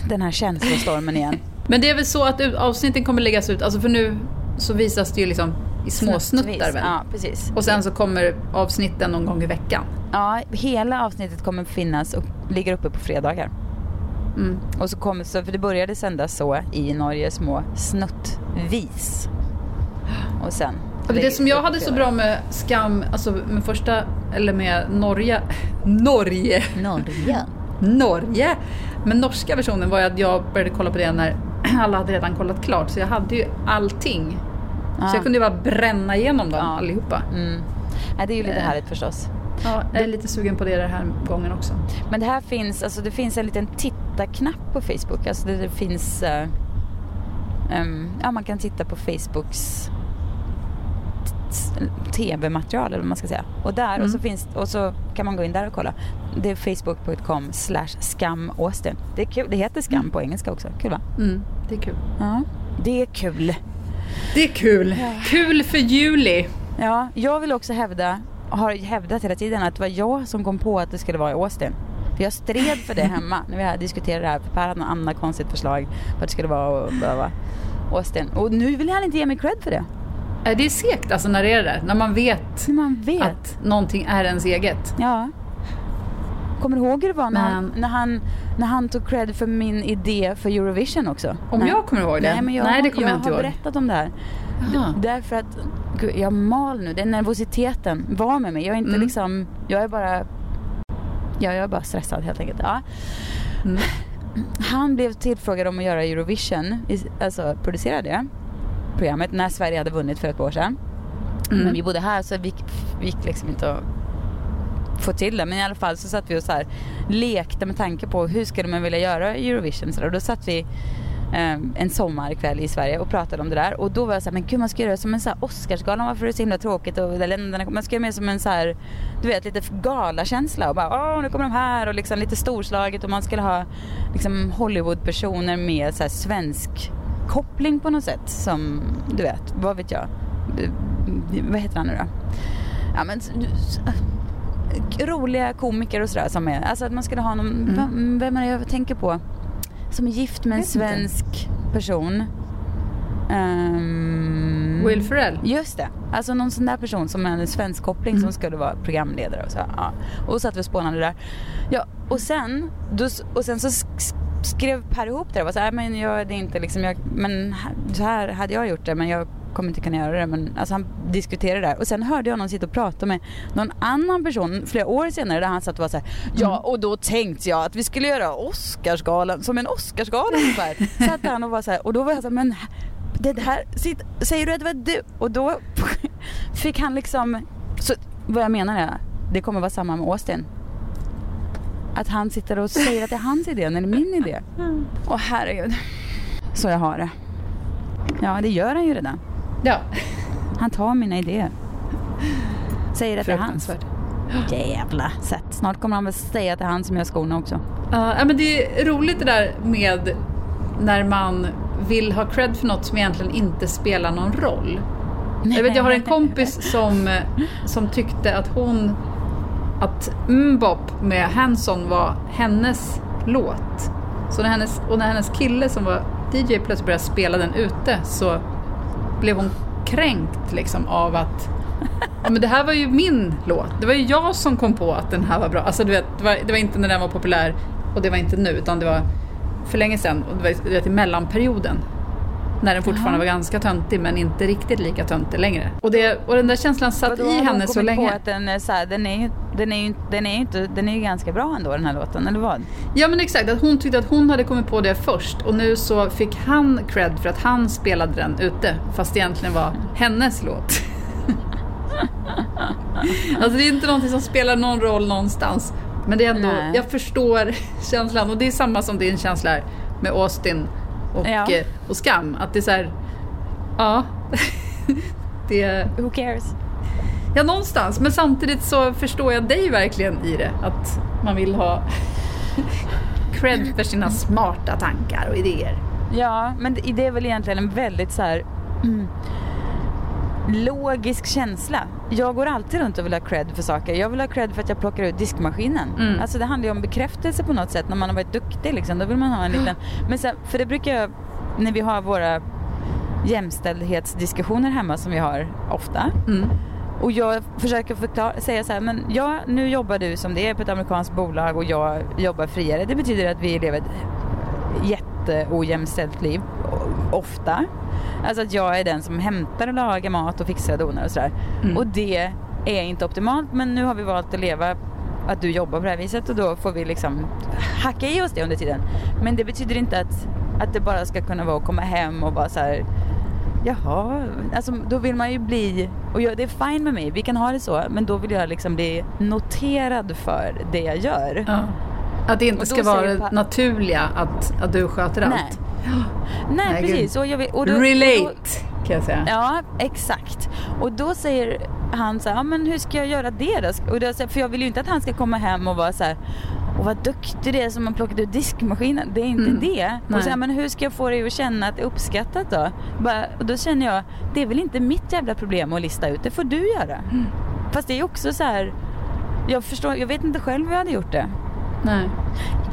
Speaker 2: den här känslostormen igen?
Speaker 1: Men det är väl så att avsnitten kommer läggas ut, alltså för nu så visas det ju liksom i små snuttar väl?
Speaker 2: Ja, precis.
Speaker 1: Och sen så kommer avsnitten någon gång i veckan.
Speaker 2: Ja, hela avsnittet kommer finnas och ligger uppe på fredagar.
Speaker 1: Mm.
Speaker 2: Och så kommer, så, för det började sändas så i Norge små snuttvis. Och sen.
Speaker 1: Och det som jag hade så bra med Skam, alltså med första, eller med Norge, Norge,
Speaker 2: Norge.
Speaker 1: Norge. Men norska versionen var att jag började kolla på det när alla hade redan kollat klart. Så jag hade ju allting.
Speaker 2: Ah.
Speaker 1: Så jag kunde ju bara bränna igenom dem
Speaker 2: Ja.
Speaker 1: allihopa.
Speaker 2: Mm. Ja, det är ju lite
Speaker 1: Eh.
Speaker 2: härligt förstås.
Speaker 1: Ja, jag är lite sugen på det den här gången också.
Speaker 2: Men det här finns, alltså det finns en liten tittarknapp på Facebook. Alltså det, det finns, eh, ehm, ja man kan titta på Facebooks tv-material eller vad man ska säga. Och där, och, så finns, och så kan man gå in där och kolla. Det är facebook.com slash skamaustin. Det är kul, det heter skam på engelska också. Kul va?
Speaker 1: Mm, det är kul.
Speaker 2: Ja, det är kul.
Speaker 1: Det är kul. Kul för juli.
Speaker 2: Ja, jag vill också hävda, har hävdat hela tiden att det var jag som kom på att det skulle vara i Austin. För jag stred för det hemma när vi hade diskuterat det här. För Per hade något annat konstigt förslag att det skulle vara och behöva Austin. Och nu vill han inte ge mig cred för det.
Speaker 1: Det är segt alltså när det är det. När man vet
Speaker 2: När man vet.
Speaker 1: att någonting är ens eget.
Speaker 2: Ja. Kommer du ihåg hur det var när, han, när, han, när han tog cred för min idé för Eurovision också?
Speaker 1: Om
Speaker 2: Nej.
Speaker 1: jag kommer ihåg det?
Speaker 2: Nej, men jag,
Speaker 1: Nej, det kommer
Speaker 2: jag
Speaker 1: jag inte
Speaker 2: har
Speaker 1: ihåg.
Speaker 2: berättat om det här.
Speaker 1: Jaha.
Speaker 2: Därför att gud, jag mal nu. Den nervositeten var med mig. Jag är inte
Speaker 1: Mm.
Speaker 2: liksom, jag är bara, ja, jag är bara stressad helt enkelt. Ja.
Speaker 1: Mm.
Speaker 2: Han blev tillfrågad om att göra Eurovision, alltså producera det programmet när Sverige hade vunnit för ett år sedan.
Speaker 1: Mm.
Speaker 2: Men vi bodde här så vi gick liksom inte att få till det. Men i alla fall så satt vi och så här lekte med tanke på hur skulle man vilja göra Eurovision. Så där. Och då satt vi eh, en sommarkväll i Sverige och pratade om det där. Och då var jag så här, men gud man ska göra det som en så här Oscarsgala. Varför är det så himla tråkigt? Och där länderna, man ska göra mer som en så här, du vet lite galakänsla. Och bara, åh nu kommer de här. Och liksom lite storslaget. Och man skulle ha liksom Hollywoodpersoner med så här svensk koppling på något sätt. Som, du vet, vad vet jag. Vad heter han nu då? Ja men roliga komiker och sådär som är, alltså att man skulle ha någon, vem, vem är det jag tänker på? Som är gift med en
Speaker 1: Vet inte.
Speaker 2: svensk person. Ehm,
Speaker 1: Will Ferrell.
Speaker 2: Just det. Alltså någon sån där person som är en svensk koppling
Speaker 1: Mm.
Speaker 2: som skulle vara programledare och så. Ja. Och satt vi och spånade där. Ja, och sen, då, och sen så skrev Per ihop det och var så här, men jag, det är inte liksom, jag, men så här hade jag gjort det men jag kommer inte kunna göra det. Men alltså han diskuterade det där. Och sen hörde jag honom sitta och prata med någon annan person flera år senare där han satt och var så här, ja och då tänkte jag att vi skulle göra Oscarsgalan som en Oscarsgala ungefär. Satt han och var så här, och då var jag så här, men det här, sitt, säger du att det var du? Och då fick han liksom, så vad jag menar är, det kommer vara samma med Austin. Att han sitter och säger att det är hans idé när det är min idé. Åh herregud. Så jag har det. Ja, det gör han ju redan.
Speaker 1: Ja,
Speaker 2: Han tar mina idéer. Säger att det är hans. Jävla sätt. Snart kommer han väl säga att det är han som gör skorna också.
Speaker 1: Ja, ja, men det är roligt det där med när man vill ha cred för något som egentligen inte spelar någon roll. Jag, vet, jag har en kompis som, som tyckte att hon att Mbop med Hanson var hennes låt. Så när hennes, och när hennes kille som var DJ plötsligt började spela den ute så blev hon kränkt liksom av att Ja, men det här var ju min låt. Det var ju jag som kom på att den här var bra. Alltså, du vet, det, var, det var inte när den var populär och det var inte nu, utan det var för länge sedan. Och det var du vet, i mellanperioden. När den fortfarande var ganska töntig, men inte riktigt lika töntig längre. Och, det, och den där känslan satt i henne så länge.
Speaker 2: På att den, är så här, den, är den, är ju, den, är ju inte, den är ju ganska bra ändå den här låten, eller vad?
Speaker 1: Ja men exakt, att hon tyckte att hon hade kommit på det först och nu så fick han cred för att han spelade den ute fast det egentligen var hennes låt. alltså det är inte någonting som spelar någon roll någonstans. Men det är ändå,
Speaker 2: Nej.
Speaker 1: jag förstår känslan och det är samma som din känsla med Austin och,
Speaker 2: Ja.
Speaker 1: eh, och Skam. Att det är så här, ja. det,
Speaker 2: Who cares?
Speaker 1: ja någonstans, men samtidigt så förstår jag dig verkligen i det. Att man vill ha cred för sina smarta tankar och idéer.
Speaker 2: Ja, men det är väl egentligen en väldigt så här mm, logisk känsla. Jag går alltid runt och vill ha cred för saker. Jag vill ha cred för att jag plockar ut diskmaskinen.
Speaker 1: Mm.
Speaker 2: Alltså det handlar ju om bekräftelse på något sätt när man har varit duktig liksom. Då vill man ha en liten... Men sen, för det brukar jag, när vi har våra jämställdhetsdiskussioner hemma som vi har ofta.
Speaker 1: Mm.
Speaker 2: Och jag försöker förklara, säga så här, men ja, nu jobbar du som det är på ett amerikanskt bolag och jag jobbar friare. Det betyder att vi lever ett jätteojämställt liv, ofta. Alltså att jag är den som hämtar och lagar mat och fixar och donar och sådär.
Speaker 1: Mm.
Speaker 2: Och det är inte optimalt, men nu har vi valt att leva att du jobbar på det här viset och då får vi liksom hacka i oss det under tiden. Men det betyder inte att, att det bara ska kunna vara att komma hem och bara så här Jaha, alltså då vill man ju bli, och jag, det är fine med mig, vi kan ha det så, men då vill jag liksom bli noterad för det jag gör.
Speaker 1: Ja. Att det inte ska vara det naturliga att, att du sköter allt.
Speaker 2: Nej,
Speaker 1: Nej, gud.
Speaker 2: precis. Och jag och då, och
Speaker 1: Relate,
Speaker 2: då,
Speaker 1: kan jag säga.
Speaker 2: Ja, exakt. Och då säger han så här, ja men hur ska jag göra det då? Och då, säger- för jag vill ju inte att han ska komma hem och vara så här, och vad duktig det är som har plockat ut diskmaskinen. Det är inte
Speaker 1: Mm.
Speaker 2: det.
Speaker 1: Nej.
Speaker 2: Och så här, men hur ska jag få dig att känna att det är uppskattat då? Bara, och då känner jag, det är väl inte mitt jävla problem att lista ut, det får du göra.
Speaker 1: Mm.
Speaker 2: Fast det är också så här, jag förstår, jag vet inte själv hur jag hade gjort det.
Speaker 1: Nej.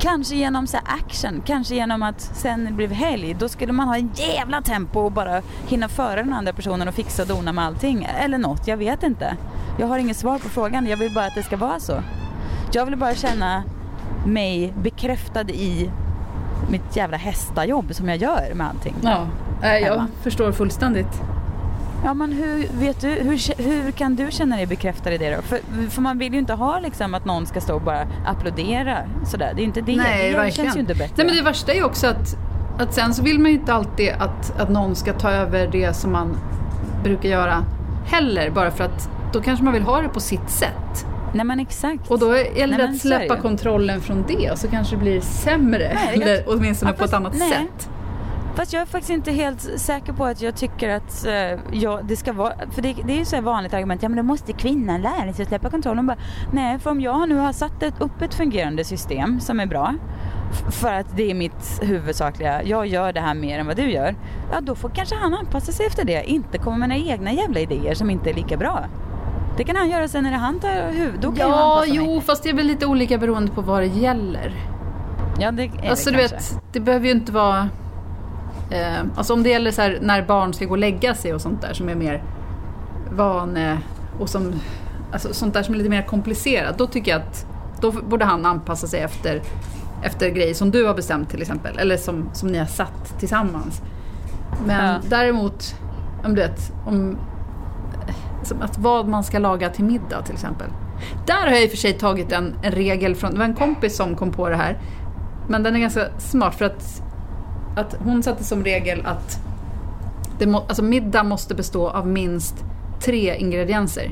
Speaker 2: Kanske genom så action, kanske genom att sen det blev helg, då skulle man ha en jävla tempo och bara hinna före den andra personen och fixa och dona med allting. Eller något, jag vet inte. Jag har inget svar på frågan, jag vill bara att det ska vara så. Jag vill bara känna mig bekräftad i mitt jävla hästajobb som jag gör med allting.
Speaker 1: Ja, jag
Speaker 2: Hemma.
Speaker 1: förstår fullständigt.
Speaker 2: Ja men hur, vet du, hur, hur kan du känna dig bekräftad i det då? För, för man vill ju inte ha liksom att någon ska stå och bara applådera sådär. Det är inte det.
Speaker 1: Nej,
Speaker 2: det
Speaker 1: verkligen.
Speaker 2: känns ju inte bättre.
Speaker 1: Nej, men det värsta är ju också att, att sen så vill man ju inte alltid att, att någon ska ta över det som man brukar göra heller. Bara för att då kanske man vill ha det på sitt sätt.
Speaker 2: Nej men exakt.
Speaker 1: Och då gäller det att släppa kontrollen från det och så kanske det blir sämre.
Speaker 2: Nej, jag-
Speaker 1: eller åtminstone
Speaker 2: Ja,
Speaker 1: på ett annat
Speaker 2: nej.
Speaker 1: sätt.
Speaker 2: Fast jag är faktiskt inte helt säker på att jag tycker att eh, jag, det ska vara, för det, det är ju så vanligt argument, ja men då måste kvinnan lära sig att släppa kontrollen. Bara, nej, för om jag nu har satt ett, upp ett fungerande system som är bra, för att det är mitt huvudsakliga, jag gör det här mer än vad du gör, ja då får kanske han anpassa sig efter det, inte komma med några egna jävla idéer som inte är lika bra. Det kan han göra sen när han tar huvud, då kan jag
Speaker 1: Ja,
Speaker 2: anpassa mig.
Speaker 1: jo, fast det är väl lite olika beroende på vad det gäller.
Speaker 2: Ja, det är
Speaker 1: Alltså
Speaker 2: det
Speaker 1: du
Speaker 2: kanske.
Speaker 1: vet, det behöver ju inte vara... Eh, alltså om det gäller så när barn ska gå och lägga sig och sånt där som är mer vane och som... Alltså sånt där som är lite mer komplicerat. Då tycker jag att då borde han anpassa sig efter, efter grejer som du har bestämt till exempel. Eller som, som ni har satt tillsammans. Men
Speaker 2: Ja.
Speaker 1: däremot, om du vet, om... Som att vad man ska laga till middag till exempel. Där har jag i och för sig tagit en, en regel från, det var en kompis som kom på det här. Men den är ganska smart för att, att hon satte som regel att det må, alltså middag måste bestå av minst tre ingredienser.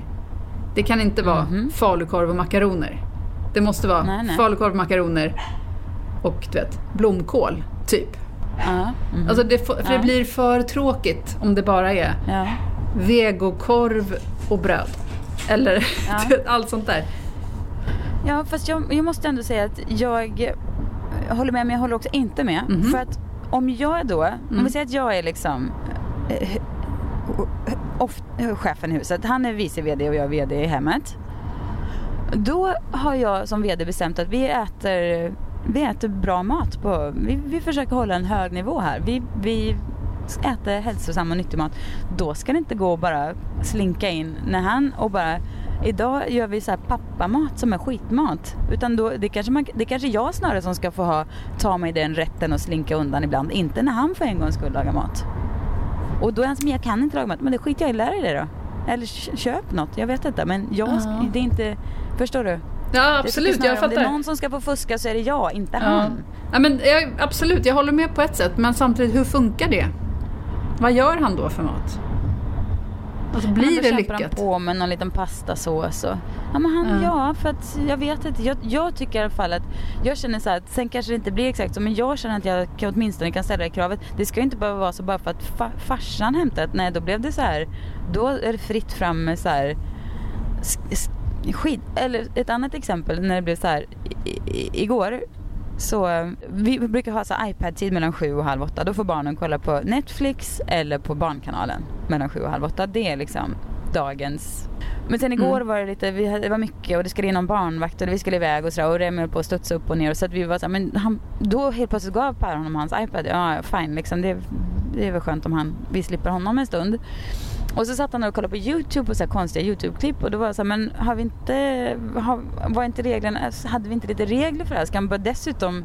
Speaker 1: Det kan inte vara falukorv och makaroner. Det måste vara
Speaker 2: Nej, nej.
Speaker 1: falukorv, makaroner och du vet, blomkål, typ.
Speaker 2: Ja. mhm.
Speaker 1: Alltså det, för det blir för tråkigt om det bara är
Speaker 2: ja.
Speaker 1: vegokorv och bröd. Eller
Speaker 2: Ja.
Speaker 1: allt sånt där.
Speaker 2: Ja, fast jag, jag måste ändå säga att jag håller med, men jag håller också inte med.
Speaker 1: Mhm.
Speaker 2: För att om jag då, om
Speaker 1: Mm.
Speaker 2: vi säger att jag är liksom eh, off, chefen i huset, han är vice vd och jag är vd i hemmet. Då har jag som vd bestämt att vi äter, vi äter bra mat. På, vi, vi försöker hålla en hög nivå här. Vi, vi äter hälsosam och nyttig mat. Då ska det inte gå och bara slinka in när han och bara Idag gör vi så här pappamat som är skitmat. Utan då, det, kanske man, det kanske jag snarare som ska få ha, ta mig den rätten och slinka undan ibland. Inte när han för en gångs skull lagar mat. Och då är han som, jag kan inte laga mat. Men det skiter jag i, lär dig det då. Eller kö- köp något, jag vet inte. Men jag,
Speaker 1: Ja.
Speaker 2: det är inte, förstår du?
Speaker 1: Ja
Speaker 2: Jag
Speaker 1: absolut,
Speaker 2: snarare
Speaker 1: jag
Speaker 2: Om det är
Speaker 1: fattar.
Speaker 2: någon som ska få fuska så är det jag, inte
Speaker 1: Ja.
Speaker 2: han.
Speaker 1: Ja, men, jag, absolut, jag håller med på ett sätt. Men samtidigt, hur funkar det? Vad gör han då för mat? Alltså blir det lyckat?
Speaker 2: han på med någon liten pastasås och... Ja men han,
Speaker 1: Ja.
Speaker 2: ja för att jag vet inte. Jag, jag tycker i alla fall att... Jag känner så här, sen kanske det inte blir exakt så men jag känner att jag kan, åtminstone kan ställa det kravet. Det ska ju inte behöva vara så bara för att fa, farsan hämtat. Nej då blev det så här. Då är det fritt fram med så här... Skit, eller ett annat exempel när det blev så här i, i, igår så eh, vi brukar ha så iPad-tid mellan sju och halv åtta. Då får barnen kolla på Netflix eller på Barnkanalen mellan sju och halv åtta. Det är liksom dagens... Men sen igår
Speaker 1: Mm.
Speaker 2: var det lite, vi det var mycket och det skulle in någon barnvakt och vi skulle iväg och sådär och Remi höll på att studsa upp och ner. Så att vi var så här, men han, då helt plötsligt gav Per honom hans iPad. Ja, fine liksom. Det, det är väl skönt om han, vi slipper honom en stund. Och så satt han och kollade på YouTube och så här konstiga YouTube-klipp och då var jag så här, men har vi inte, har, var inte reglerna, hade vi inte lite regler för det här? Ska han bara dessutom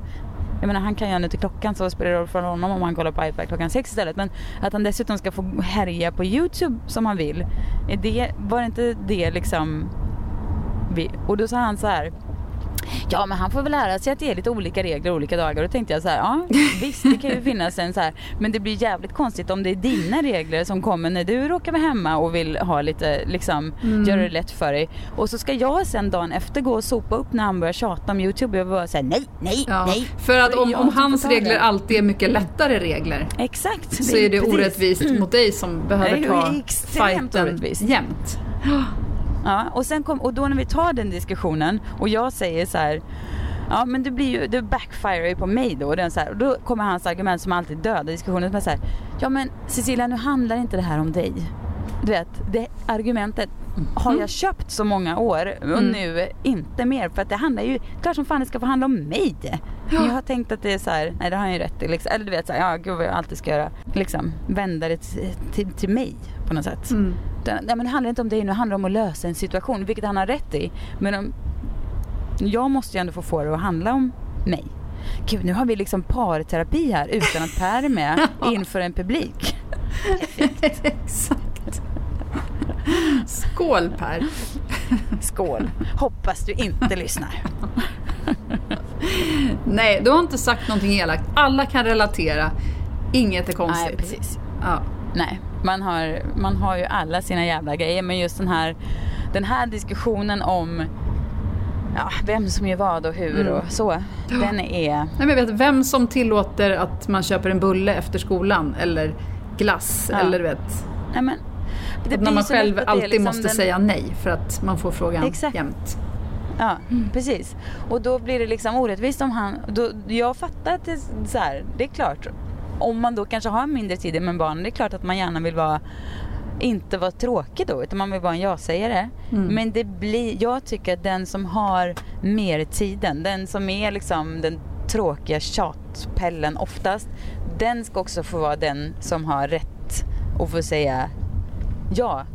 Speaker 2: jag menar han kan göra nu till klockan så spelar det roll för honom om han kollar på iPad klockan sex istället. Men att han dessutom ska få härja på YouTube som han vill. Är det, var det inte det liksom vi, och då sa han så här Ja men han får väl lära sig att det är lite olika regler olika dagar. Då tänkte jag så här, ja visst det kan ju finnas en så här. Men det blir jävligt konstigt om det är dina regler som kommer när du råkar vara hemma och vill ha lite liksom göra det lätt för dig. Och så ska jag sen dagen efter gå och sopa upp när han börjar tjata om YouTube. Och jag bara säga nej, nej,
Speaker 1: Ja,
Speaker 2: nej.
Speaker 1: för att om, om hans regler
Speaker 2: det.
Speaker 1: alltid är mycket lättare regler
Speaker 2: Exakt.
Speaker 1: så är det
Speaker 2: precis.
Speaker 1: orättvist mot dig som behöver
Speaker 2: Det
Speaker 1: ta
Speaker 2: extremt
Speaker 1: fighten
Speaker 2: orättvist.
Speaker 1: jämt.
Speaker 2: Ja, och, sen kom, och då när vi tar den diskussionen och jag säger så här Ja men det blir ju, det backfire ju på mig då. Och, den så här, och då kommer hans argument som alltid dödar diskussionen. Som är så här, ja men Cecilia nu handlar inte det här om dig. Du vet, det argumentet har jag köpt så många år och
Speaker 1: Mm.
Speaker 2: nu inte mer. För att det handlar ju, klart som fan det ska få handla om mig. Men jag har tänkt att det är så här, nej det har han ju rätt i. Liksom. Eller du vet så här, ja gud vad jag alltid ska göra. Liksom vända det till, till, till mig på något sätt.
Speaker 1: Mm.
Speaker 2: Den, nej men det handlar inte om dig nu, det handlar om att lösa en situation, vilket han har rätt i. Men om, jag måste ju ändå få få det att handla om mig. Gud, nu har vi liksom parterapi här utan att Per är med inför en publik.
Speaker 1: Exakt. Skål Per.
Speaker 2: Skål! Hoppas du inte lyssnar.
Speaker 1: Nej, du har inte sagt någonting elakt. Alla kan relatera. Inget är konstigt.
Speaker 2: Nej, precis.
Speaker 1: Ja.
Speaker 2: Nej, man har, man har ju alla sina jävla grejer men just den här, den här diskussionen om ja, vem som gör vad och hur
Speaker 1: Mm.
Speaker 2: och så. Den är...
Speaker 1: Nej, men jag vet vem som tillåter att man köper en bulle efter skolan eller glass
Speaker 2: Ja.
Speaker 1: eller vet.
Speaker 2: Nej, men, det
Speaker 1: när man själv alltid
Speaker 2: liksom
Speaker 1: måste
Speaker 2: den-
Speaker 1: säga nej för att man får frågan
Speaker 2: Exakt.
Speaker 1: jämt.
Speaker 2: Ja, precis. Och då blir det liksom orättvist om han... Då, jag fattar att det så här, det är klart. Om man då kanske har mindre tid med barnen, det är klart att man gärna vill vara inte vara tråkig då, utan man vill vara en ja-sägare.
Speaker 1: Mm.
Speaker 2: Men det blir, jag tycker att den som har mer tiden, den som är liksom den tråkiga tjatpellen oftast, den ska också få vara den som har rätt att få säga ja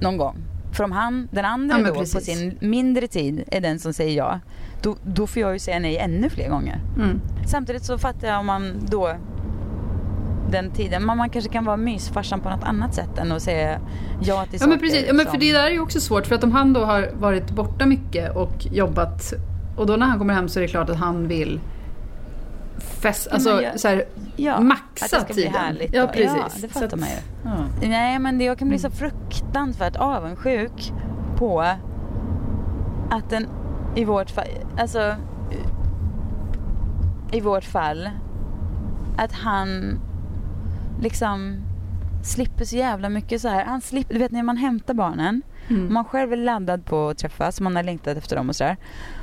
Speaker 2: någon gång. För om han, den andra
Speaker 1: Ja,
Speaker 2: då på
Speaker 1: precis.
Speaker 2: sin mindre tid är den som säger ja, då, då får jag ju säga nej ännu fler gånger.
Speaker 1: Mm.
Speaker 2: Samtidigt så fattar jag om man då den tiden, men man kanske kan vara mysfarsan på något annat sätt än att säga ja till
Speaker 1: Ja
Speaker 2: saker
Speaker 1: men precis, ja, men för det där är ju också svårt för att om han då har varit borta mycket och jobbat och då när han kommer hem så är det klart att han vill fest, alltså
Speaker 2: jag-
Speaker 1: så här,
Speaker 2: Ja,
Speaker 1: maxa
Speaker 2: att det ska
Speaker 1: tiden.
Speaker 2: bli härligt.
Speaker 1: Ja, precis.
Speaker 2: Ja, det
Speaker 1: Så
Speaker 2: fattar
Speaker 1: att-
Speaker 2: man ju.
Speaker 1: Ja.
Speaker 2: Nej, men det, jag kan bli så fruktansvärt avundsjuk på att den i vårt fall, alltså i vårt fall, att han liksom slipper så jävla mycket så här. Han slipper, du vet när man hämtar barnen,
Speaker 1: Mm.
Speaker 2: man själv är laddad på att träffas, man har längtat efter dem och sådär.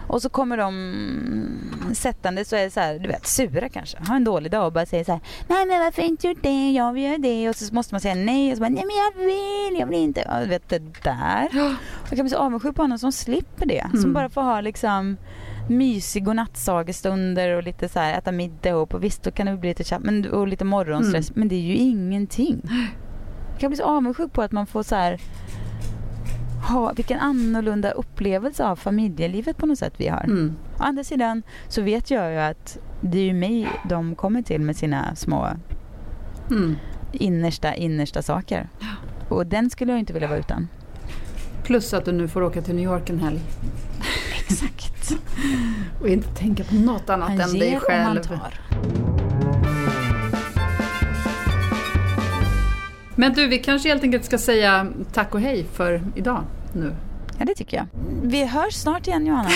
Speaker 2: Och så kommer de sättande så är det så här, du vet, sura kanske. Har en dålig dag och bara säger så här, nej men varför inte gjort det, jag vill göra det. Och så måste man säga nej och så bara, nej men jag vill, jag vill inte. Ja, du vet det där. Jag kan bli så avundsjuk på honom som slipper det. Som
Speaker 1: Mm.
Speaker 2: bara får ha liksom mysig godnattsagestunder och lite så här äta middag. Och visst då kan det bli lite tjapp men, och lite morgonstress.
Speaker 1: Mm.
Speaker 2: Men det är ju ingenting. Jag kan bli så avundsjuk på att man får så här ha, vilken annorlunda upplevelse av familjelivet på något sätt vi har.
Speaker 1: Mm.
Speaker 2: Å andra sidan så vet jag ju att det är ju mig de kommer till med sina små
Speaker 1: Mm.
Speaker 2: innersta, innersta saker. Och den skulle jag inte vilja vara utan.
Speaker 1: Plus att du nu får åka till New York en helg
Speaker 2: Exakt.
Speaker 1: och inte tänka på något annat
Speaker 2: Han
Speaker 1: än dig
Speaker 2: och man
Speaker 1: själv.
Speaker 2: tar.
Speaker 1: Men du, vi kanske helt enkelt ska säga tack och hej för idag nu.
Speaker 2: Ja, det tycker jag. Vi hörs snart igen Johanna.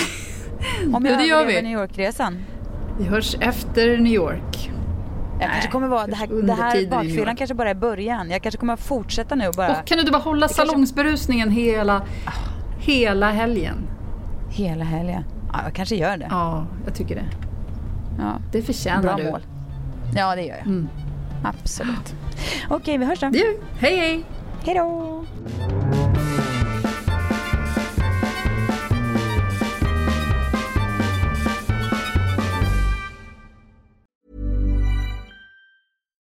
Speaker 2: Om
Speaker 1: Ja,
Speaker 2: jag
Speaker 1: det gör vi.
Speaker 2: New York-resan.
Speaker 1: Vi hörs efter New York.
Speaker 2: Jag
Speaker 1: Nej,
Speaker 2: kanske kommer vara, det här, det här bakfyllan kanske bara är början. Jag kanske kommer att fortsätta nu och bara
Speaker 1: Och kan du inte bara hålla
Speaker 2: kanske-
Speaker 1: salongsberusningen hela, hela helgen?
Speaker 2: hela helgen. Ja, jag kanske gör det.
Speaker 1: Ja, jag tycker det.
Speaker 2: Ja.
Speaker 1: Det förtjänar
Speaker 2: Bra
Speaker 1: du.
Speaker 2: mål. Ja, det gör jag.
Speaker 1: Mm.
Speaker 2: Absolut. Okej, vi hörs då.
Speaker 1: Det gör vi. Hej hej!
Speaker 2: Hej då!